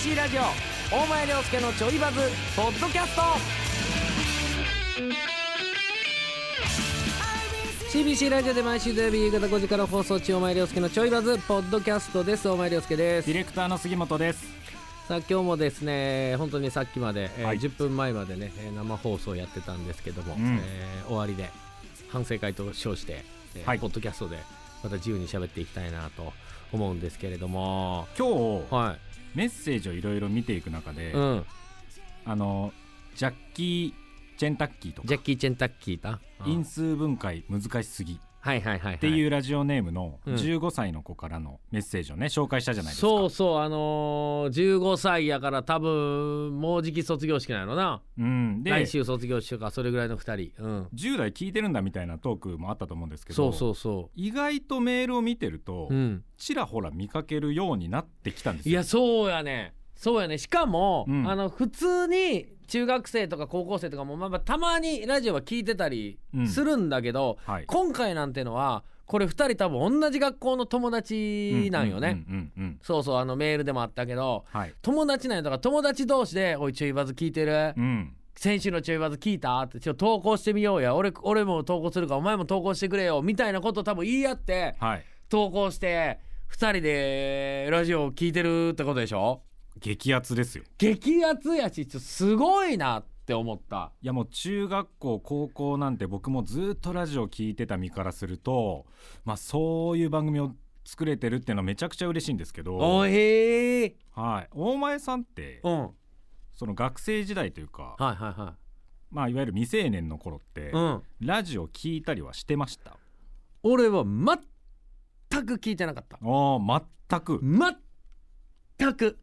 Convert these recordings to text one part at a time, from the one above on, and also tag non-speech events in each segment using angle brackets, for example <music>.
CBC ラジオ大前涼介のちょいバズポッドキャスト。CBC ラジオで毎週土曜日夕方5時から放送中大前涼介のちょいバズポッドキャストです。大前涼介です。ディレクターの杉本です。さあ今日もですね本当にさっきまで、えーはい。10分前までねえー生放送やってたんですけども、うん。えー終わりで反省会と称して、えーはい。ポッドキャストでまた自由に喋っていきたいなと思うんですけれども。今日はメッセージをいろいろ見ていく中で、い、うん、あのジャッキー・チェンタッキーとか。ジャッキー・チェンタッキーだ、うん。因数分解難しすぎはいはいはい、はい、っていうラジオネームのうん。15歳の子からのメッセージをね紹介したじゃないですか。そうそうあのー、15歳やから多分もうじき卒業式なのな。うん、で来週卒業式かそれぐらいの2人。うん。10代聞いてるんだみたいなトークもあったと思うんですけどそうそうそ意外とメールを見てると、ううん。ちらほら見かけるようになってきたんですよ。いやそうやねそうやね。しかも、うん。あの普通に中学生とか高校生とかも、まあまあ、たまにラジオは聞いてたりうん。するんだけど、はい。今回なんてのはこれ2人多分同じ学校の友達なんよね、うんうんうんうんそうそうあのメールでもあったけどはい。友達なんやだから友達同士で「おいちょいバズ聞いてる？うん。先週のちょいバズ聞いた?」ってちょっと投稿してみようや。俺俺も投稿するからお前も投稿してくれよ。みたいなことを多分言い合ってはい。投稿して2人でラジオ聞いてるってことでしょ？激アツですよ。激アツやしすごいなって思った。いやもう中学校高校なんて僕もずっとラジオ聞いてた身からするとまあそういう番組を作れてるっていうのはめちゃくちゃ嬉しいんですけど、おへえはい、大前さんってうん。はいその学生時代というか、はいはまあ、いわゆる未成年の頃って、いうん。ラジオ聞いたりはしてました？俺は全く聞いてなかった。あー全く。全く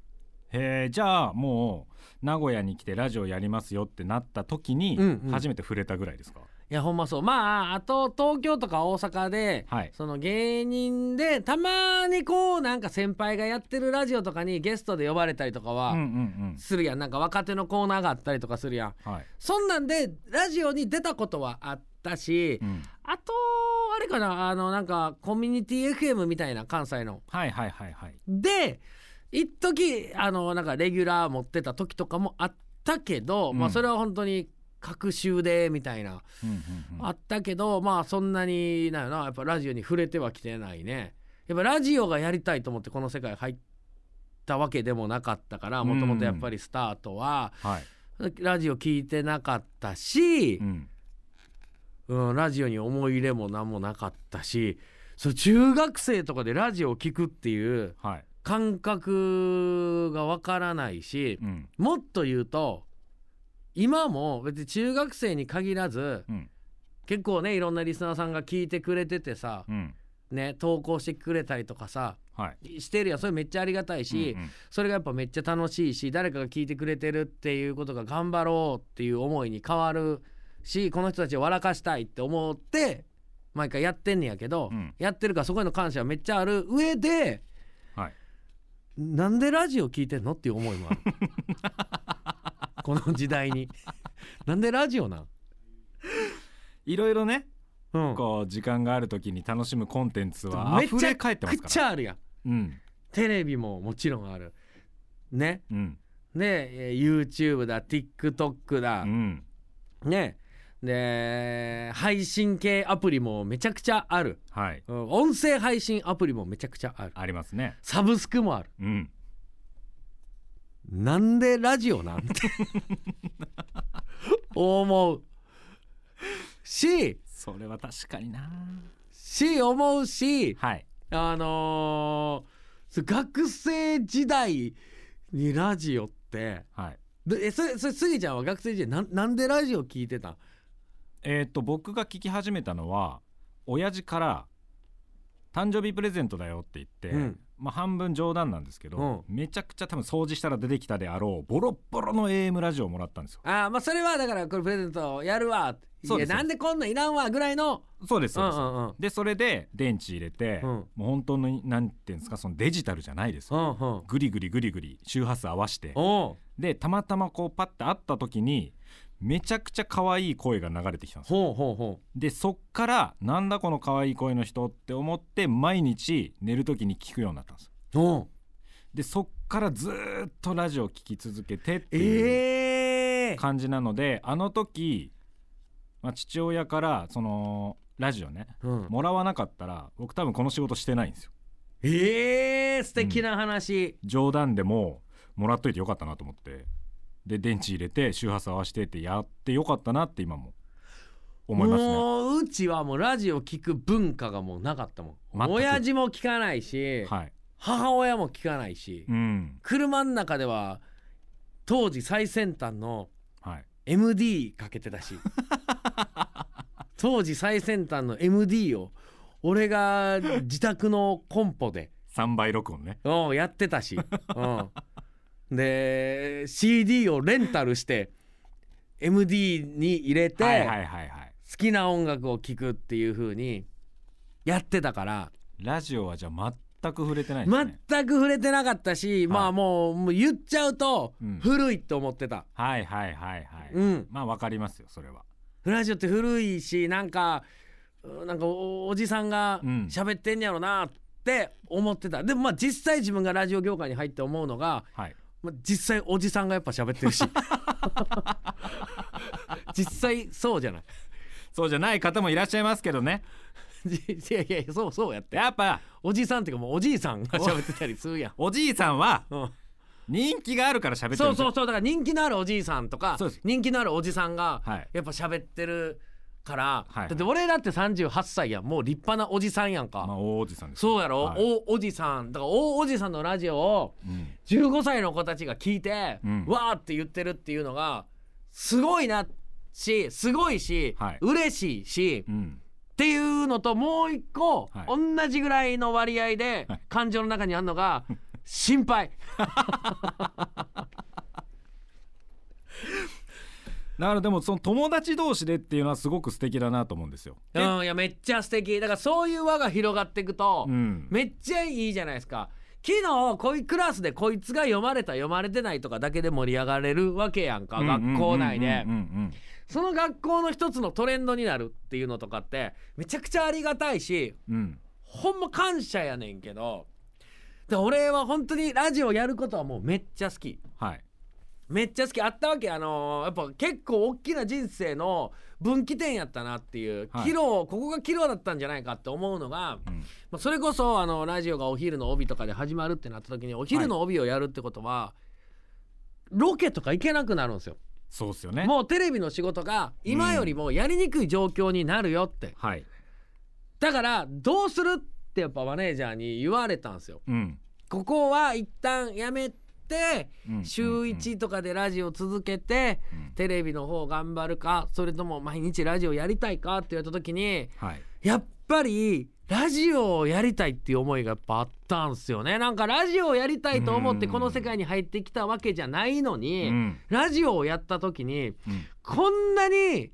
へえじゃあもう名古屋に来てラジオやりますよってなった時にうんうん。初めて触れたぐらいですか、いやほんまそう。まああと東京とか大阪で、はい。その芸人でたまにこうなんか先輩がやってるラジオとかにゲストで呼ばれたりとかはうんうんするやん。なんか若手のコーナーがあったりとかするやん。うんはい、そんなんでラジオに出たことはあったし、うん、あとあれかなあのなんかコミュニティ FM みたいな関西の。はいはいはいはい。で一時あのなんかレギュラー持ってた時とかもあったけど、うん。まあそれは本当に隔週でみたいな、あったけどまあそんなになんやなやっぱラジオに触れてはきてないね。やっぱラジオがやりたいと思ってこの世界入ったわけでもなかったからもともとやっぱりスタートははい、ラジオ聞いてなかったしう、ん、うん、ラジオに思い入れも何もなかったしそう中学生とかでラジオを聞くっていうはい、感覚がわからないしうん。もっと言うと今も別に中学生に限らずうん。結構ねいろんなリスナーさんが聞いてくれててさうん。ね投稿してくれたりとかさはい。してるやん。それめっちゃありがたいし、うんうん。それがやっぱめっちゃ楽しいし誰かが聞いてくれてるっていうことが頑張ろうっていう思いに変わるしこの人たちを笑かしたいって思って毎回やってんねやけど、うん。やってるからそこへの感謝はめっちゃある上ではいなんでラジオ聞いてんの？っていう思いもある。<laughs> この時代に。なんでラジオなん、いろいろねうん、こう時間がある時に楽しむコンテンツは溢れ返ってますくかちゃあるやん。うん。テレビももちろんある。ね。うん。でえー YouTube だ TikTok だ、うん。ねで配信系アプリもめちゃくちゃある、はい。うん音声配信アプリもめちゃくちゃある。ありますね。サブスクもある。うん。なんでラジオなんて <laughs> 思う。しそれは確かにな。し思うしはい。あのー学生時代にラジオってはい。でえそれそれスギちゃんは学生時代なんなんでラジオ聞いてたん？えーっと僕が聞き始めたのは親父から誕生日プレゼントだよって言って、うん。まあ半分冗談なんですけど、めちゃくちゃ多分掃除したら出てきたであろうボロッボロの AM ラジオをもらったんですよ。あーまあそれはだからこれプレゼントやるわ。そうです。なんでこんなんいらんわぐらいの。そうですそうです、うんうんうん。でそれで電池入れて、うん。もう本当になんていうんですかそのデジタルじゃないですうんうん。グリグリグリグリ周波数合わせて。でたまたまこうパッて会った時にめちゃくちゃ可愛い声が流れてきたんですよ。ほうほうほでそっからなんだこの可愛い声の人って思って毎日寝る時に聞くようになったんです。よでそっからずーっとラジオ聴き続けてっていうええ感じなので、あの時、まあ、父親からそのラジオねうん、もらわなかったら僕多分この仕事してないんですよ。ええ素敵な話、冗談でももらっといてよかったなと思ってで電池入れて周波数合わせてってやってよかったなって今も思いますね。もううちはもうラジオ聞く文化がもうなかったもん。全く。親父も聞かないし、はい。母親も聞かないし、うん。車の中では当時最先端のはい。MD かけてたし。<laughs> 当時最先端の MD を俺が自宅のコンポで3倍録音ね。うんやってたし、うん、で CD をレンタルして MD に入れて、はいはいはいはい。好きな音楽を聴くっていう風にやってたから。ラジオはじゃあ全く触れてないね。全く触れてなかったし、まあもうもう言っちゃうとうん。古いと思ってた、はいはいはいはい、うん。まあわかりますよそれは。ラジオって古いしなんかうなんかおおじさんがうん。喋ってんやろなって思ってた。でもまあ実際自分がラジオ業界に入って思うのが、はいまあ、実際おじさんがやっぱ喋ってるし。<laughs> 実際そうじゃない。そうじゃない方もいらっしゃいますけどね。いやいやそうそうやって。やっぱ。おじさんっていうかもうおじいさんが喋ってたりするやん、おじいさんはうん、人気があるから喋ってるそうそうそうだから人気のあるおじいさんとか人気のあるおじさんがはい。やっぱ喋ってるから、はいだって俺だって38歳やん。もう立派なおじさんやんか、まあ大おじさんですそうやろ、はい。おおじさん。だからおおじさんのラジオをうん。15歳の子たちが聞いて、うん。わーって言ってるっていうのがすごいなしすごいし、はい。嬉しいし、うん。っていうのともう一個、はい。同じぐらいの割合ではい。感情の中にあるのが <laughs> 心配だからでもその友達同士でっていうのはすごく素敵だなと思うんですよ。うんいやめっちゃ素敵。だからそういう輪が広がっていくと、うん。めっちゃいいじゃないですか。昨日こいクラスでこいつが読まれた読まれてないとかだけで盛り上がれるわけやんか、学校内で。その学校の一つのトレンドになるっていうのとかってめちゃくちゃありがたいしうんうん。ほんま感謝やねんけどで俺は本当にラジオやることはもうめっちゃ好き。はいめっちゃ好きあったわけあのーやっぱ結構大きな人生の分岐点やったなっていう、はい岐路ここが岐路だったんじゃないかって思うのが、うんまあ、それこそあのラジオがお昼の帯とかで始まるってなった時にお昼の帯をやるってことは、ロケとか行けなくなるんですよ。そうっすよね。もうテレビの仕事が今よりもやりにくい状況になるよって、はい。だからどうするってやっぱマネージャーに言われたんですよ。うん。ここは一旦やめてうん週1とかでラジオ続けて、うん。テレビの方頑張るかそれとも毎日ラジオやりたいかって言われた時にはい。やっぱりラジオをやりたいっていう思いがやっぱあったんすよね。なんかラジオをやりたいと思ってうん。この世界に入ってきたわけじゃないのに、うん。ラジオをやった時にうん。こんなに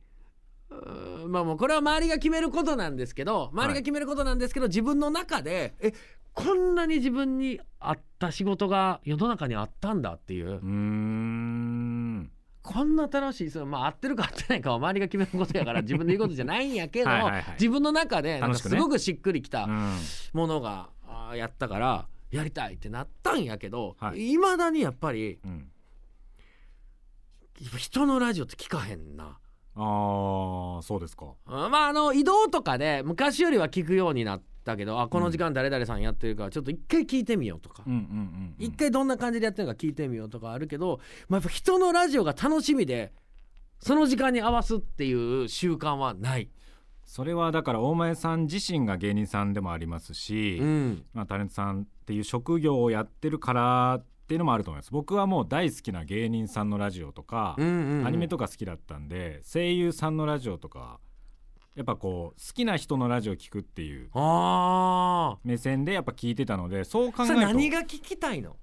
まあもうこれは周りが決めることなんですけど周りが決めることなんですけど、自分の中でえこんなに自分に合った仕事が世の中にあったんだっていう、うーん。こんな楽しいそうまあ合ってるか合ってないかは周りが決めることやから自分で言うことじゃないんやけどはい自分の中でなんかすごくしっくりきたうんものが、あーやったからやりたいってなったんやけどはいいま、未だにやっぱりうん。人のラジオって聞かへんな。ああ、そうですか。あまああの移動とかで昔よりは聞くようになったけどあこの時間誰々さんやってるからちょっと一回聞いてみようとか、うんうんうんうん。一回どんな感じでやってるのか聞いてみようとかあるけど、まあ、やっぱ人のラジオが楽しみでその時間に合わすっていう習慣はない。それはだから大前さん自身が芸人さんでもありますし、うんまあ、タレントさんっていう職業をやってるからっていうのもあると思います。僕はもう大好きな芸人さんのラジオとか、うんうんうん。アニメとか好きだったんで声優さんのラジオとかやっぱこう好きな人のラジオ聞くっていうあ目線でやっぱ聞いてたのでそう考えると何が聞きたいの？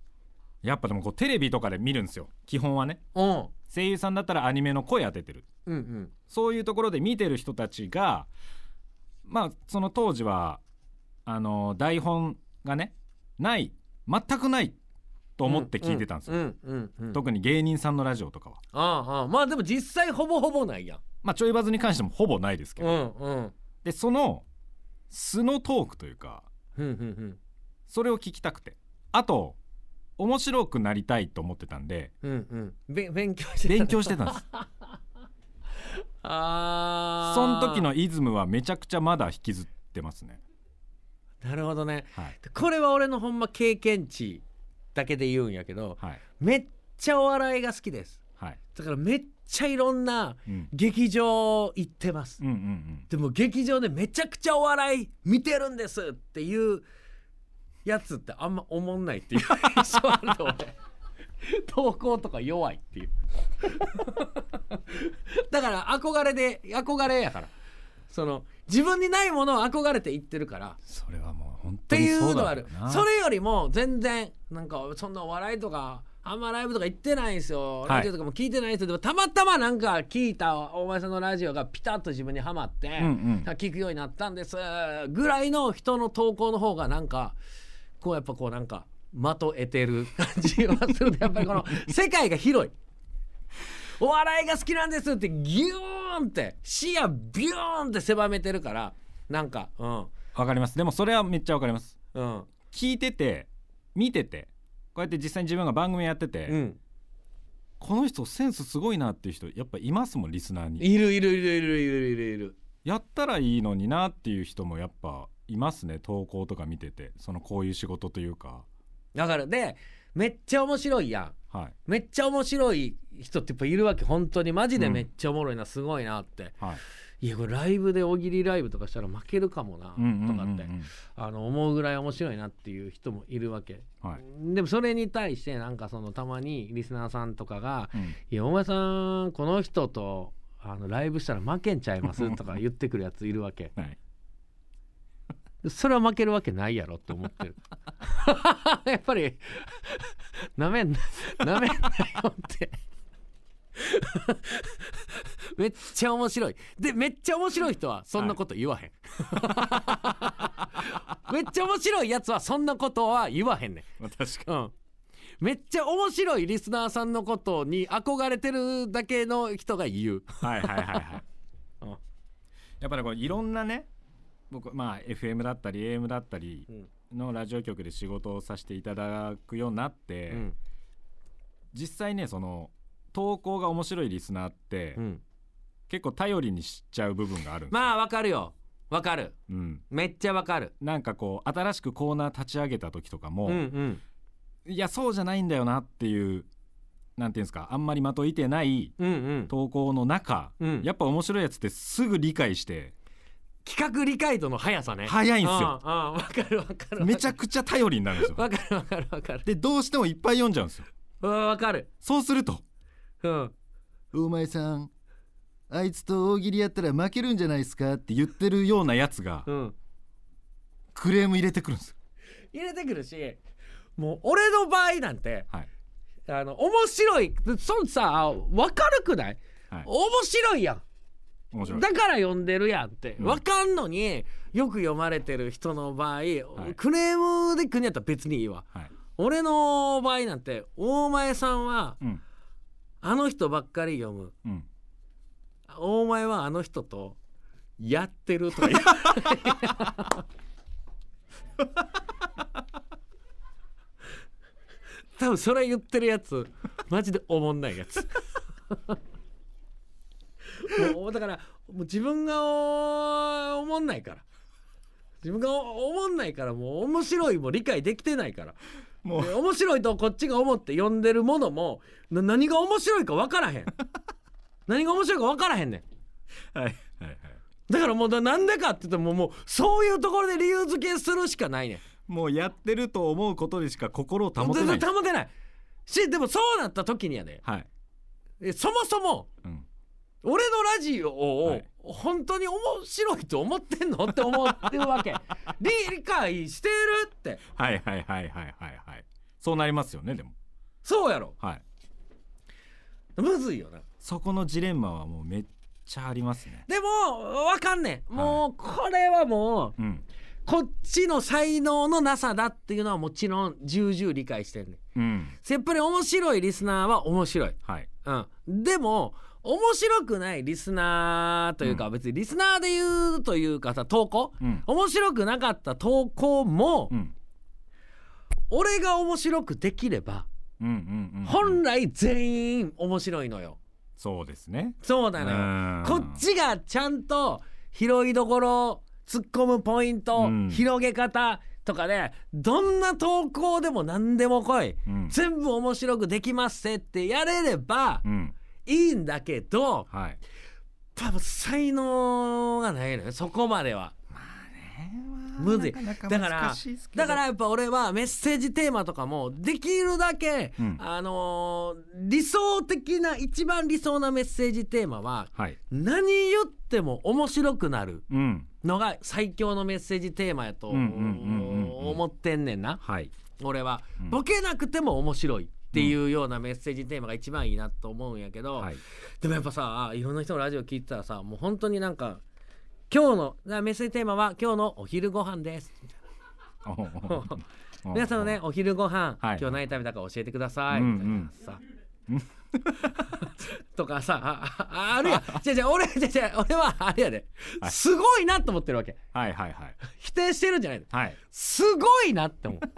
やっぱでもこうテレビとかで見るんですよ。基本はね。うん。声優さんだったらアニメの声当ててる。うんうん。そういうところで見てる人たちがまあその当時はあの台本がねない全くないと思って聞いてたんですよ、特に芸人さんのラジオとかは。あまあでも実際ほぼほぼないやん。まあちょいバズに関してもほぼないですけうど、んうん。でその素のトークというかうんうんうん。それを聞きたくて。あと面白くなりたいと思ってたんでうんうん。べ勉強してた勉強してたんです。<laughs> あー。その時のイズムはめちゃくちゃまだ引きずってますね。なるほどね。はい。これは俺のほんま経験値だけで言うんやけどはい。めっちゃお笑いが好きです。はい、だからめっちゃいろんなうん、劇場行ってます。うんうんうん。でも劇場でめちゃくちゃお笑い見てるんですっていうやつってあんま思んないっていう。印象あるの俺投稿とか弱いっていう。<laughs> だから憧れで憧れやから。その自分にないものを憧れて言ってるから。それはっていううのはある。それよりも全然なんかそんなお笑いとかあんまライブとか行ってないんですよ、はい。ラジオとかも聞いてないんですよ。でもたまたまなんか聞いた大前さんのラジオがピタッと自分にはまって、うんうん。聞くようになったんですぐらいの人の投稿の方がなんかこうやっぱこうなんか的得てる感じはするやっぱりこの世界が広い。<laughs> お笑いが好きなんですってギューンって視野ビューンって狭めてるからなんかうんわかります。でもそれはめっちゃわかります。うん聞いてて見ててこうやって実際に自分が番組やってて、うん。この人センスすごいなっていう人やっぱいますもんリスナーに。いるいるいるいるいるいるいる。やったらいいのになっていう人もやっぱいますね投稿とか見てて。そのこういう仕事というか。だからでめっちゃ面白いやん。はい。めっちゃ面白い人ってやっぱいるわけ。本当に。マジでめっちゃおもろいな、すごいなって。はいいやこれライブで大喜利ライブとかしたら負けるかもなとかってあの思うぐらい面白いなっていう人もいるわけ、はい。でもそれに対してなんかそのたまにリスナーさんとかがうん「いやお前さんこの人とあのライブしたら負けんちゃいます?」とか言ってくるやついるわけ。<laughs> はい。それは負けるわけないやろって思ってる。<laughs> やっぱりなめんななめんなよって <laughs> めっちゃ面白い。でめっちゃ面白い人はそんなこと言わへん、<laughs> めっちゃ面白いやつはそんなことは言わへんねまあ確かん、うん、めっちゃ面白いリスナーさんのことに憧れてるだけの人が言う、にはいはいはいはい。<laughs> うん。やっぱりこういろんなね僕まあ FM だったり AM だったりうん。のラジオ局で仕事をさせていただくようになって、うん。実際ねその投稿が面白いリスナーって、うん、結構頼りにしちゃう部分があるまあわかるよ。わかる。うん、めっちゃわかる。なんかこう新しくコーナー立ち上げた時とかも、うんうん。いやそうじゃないんだよなっていうなんていうんですかあんまり的いてないうんうん。投稿の中、うん。やっぱ面白いやつってすぐ理解して企画理解度の速さね。早いんですよ。うんうんわかるわかる。めちゃくちゃ頼りになるんですよ。わかるわかるわかる。でどうしてもいっぱい読んじゃうんですよ。うんわかる。そうするとうん「お前さんあいつと大喜利やったら負けるんじゃないですか?」って言ってるようなやつがうん。クレーム入れてくるんですよ。入れてくるしもう俺の場合なんてはい。あの面白いそんさ分かるくない、はい。面白いやん。面白い。だから読んでるやんって。うん。分かんのによく読まれてる人の場合、クレームで来んやったら別にいいわ。はい。俺の場合なんて大前さんはうんあの人ばっかり読む。うん。大前はあの人とやってるとか多分それ言ってるやつマジでおもんないやつ。もうだからもう自分がおおもんないから。自分がおおもんないからもう面白いも理解できてないからもう。で面白いとこっちが思って読んでるものもな何が面白いか分からへん。<laughs> 何が面白いか分からへんねん。はいはいはい。だからもうななんでかって言ってももうそういうところで理由付けするしかないねん。もうやってると思うことでしか心を保て全ない。然保てない。しでもそうなった時にやで。はい、えそもそもうん、俺のラジオを、はい。本当に面白いと思ってんのって思ってるわけ。理 <laughs> 理解してるって。はいはいはいはいはいはい。そうなりますよねでも。そうやろ。はい。むずいよな。そこのジレンマはもうめっちゃありますね。でもわかんねん。もうこれはもううん。こっちの才能のなさだっていうのはもちろん重々理解してんねん。うん。やっぱり面白いリスナーは面白い、はい。うん、でも面白くないリスナーというか、別にリスナーで言うというかさ投稿？うん。面白くなかった投稿もうん。俺が面白くできればうんうんうんうん。本来全員面白いのよ。そうですね。そうなのよ。うん。こっちがちゃんと拾いどころ突っ込むポイント、うん。広げ方とかでどんな投稿でも何でも来い、うん。全部面白くできますせってやれればうんいいんだけどはい。多分才能がないのよそこまでは。むずい。なかだからだからやっぱ俺はメッセージテーマとかもできるだけ、うん。あのー理想的な一番理想なメッセージテーマははい。何言っても面白くなるうん。のが最強のメッセージテーマやと思ってんねんな。はい。俺は、うん。ボケなくても面白いっていうようなメッセージテーマが一番いいなと思うんやけど、はい。でもやっぱさいろんな人のラジオ聞いてたらさもう本当になんか今日のなメッセージテーマは今日のお昼ご飯です。<laughs> 皆さんのねお昼ご飯、はい。今日何食べたか教えてください、うんみたいなさ。<laughs> とかさあああるやん。じゃじゃ俺じゃじゃ俺はあれやで、はい。すごいなと思ってるわけ。はいはいはい。否定してるんじゃないはい。すごいなって思う、はい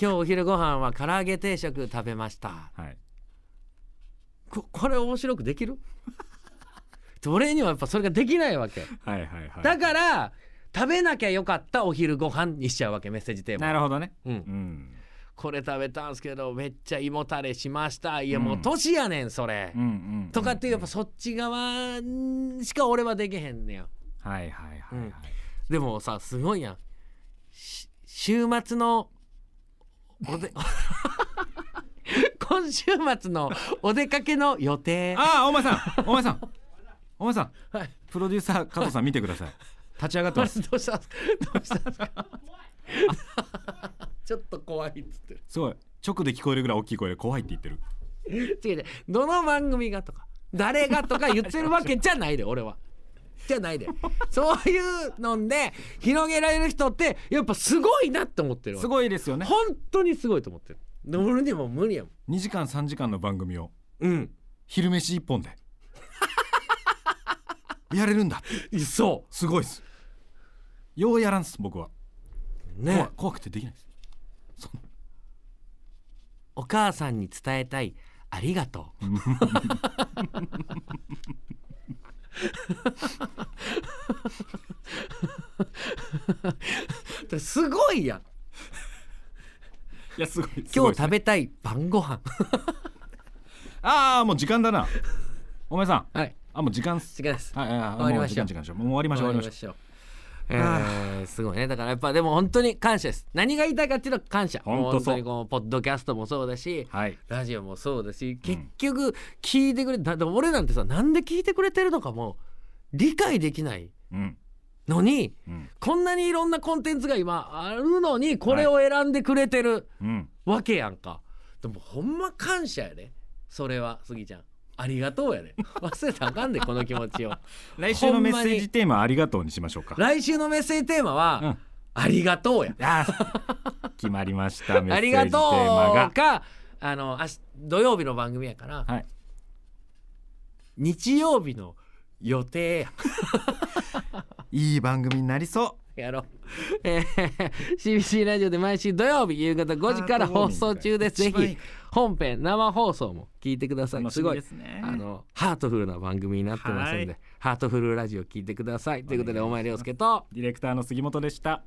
今日お昼ご飯は唐揚げ定食食べました。はい。ここれ面白くできる？<laughs> 俺にはやっぱそれができないわけ。はいはいはい。だから食べなきゃよかったお昼ご飯にしちゃうわけメッセージテーマ。なるほどね。うん。うん。これ食べたんすけどめっちゃ胃もたれしました。いやうんもう年やねんそれ、うんうんとかっていうやっぱそっち側しか俺はできへんねやはいはいはいはい。でもさすごいやん。し週末のおで <laughs> 今週末のお出かけの予定。ああお前さん。お前さん。お前さん。はいプロデューサー加藤さん見てください。立ち上がってます。<laughs> どうしたんすか？どうしたんすか？<laughs> ちょっと怖いっつってる。すごい。直で聞こえるぐらい大きい声で怖いって言ってる。違う違う。どの番組がとか誰がとか言ってるわけじゃないで俺はじゃないで。<laughs> そういうので広げられる人ってやっぱすごいなって思ってるわすごいですよね。本当にすごいと思ってる。で俺にも無理やもん。2時間3時間の番組を。うん。昼飯一本で。<laughs> やれるんだ。そすごいです。ようやらんす僕は、うね。怖怖くてできないです。お母さんに伝えたいありがとう <laughs> すごいやん。いやすごい今日食べべたい晩ご飯。ああもう時間だな。お前さん。はい。あもう時間っす。違います。はいはいはい終わりましょう。もう時間時間時間もう終わりましょう終わりましょょう。えー、すごいね。だからやっぱでも本当に感謝です。何が言いたいかっていうと感謝。本当にこのポッドキャストもそうだしうはい。ラジオもそうだし結局聞いてくれだでも俺なんてさなんで聞いてくれてるのかも理解できないうん。のにうん。こんなにいろんなコンテンツが今あるのにこれを選んでくれてるうん。わけやんか、でもほんま感謝やで。それはスギちゃんありがとうやで。忘れたらあかんでこの気持ちを。<laughs> 来週のメッセージテーマありがとうにしましょうか。来週のメッセージテーマは、うん。ありがとうや。決まりました <laughs> ありがとーマが。うかあの明日土曜日の番組やから、はい。日曜日の予定や。<laughs> いい番組になりそう。やろう、えー CBC ラジオで毎週土曜日夕方5時から放送中です。ぜひ本編生放送も聞いてください。楽しみすごい。あのハートフルな番組になってますんで、はい。ハートフルラジオ聞いてください。ということでお前涼介と。ディレクターの杉本でした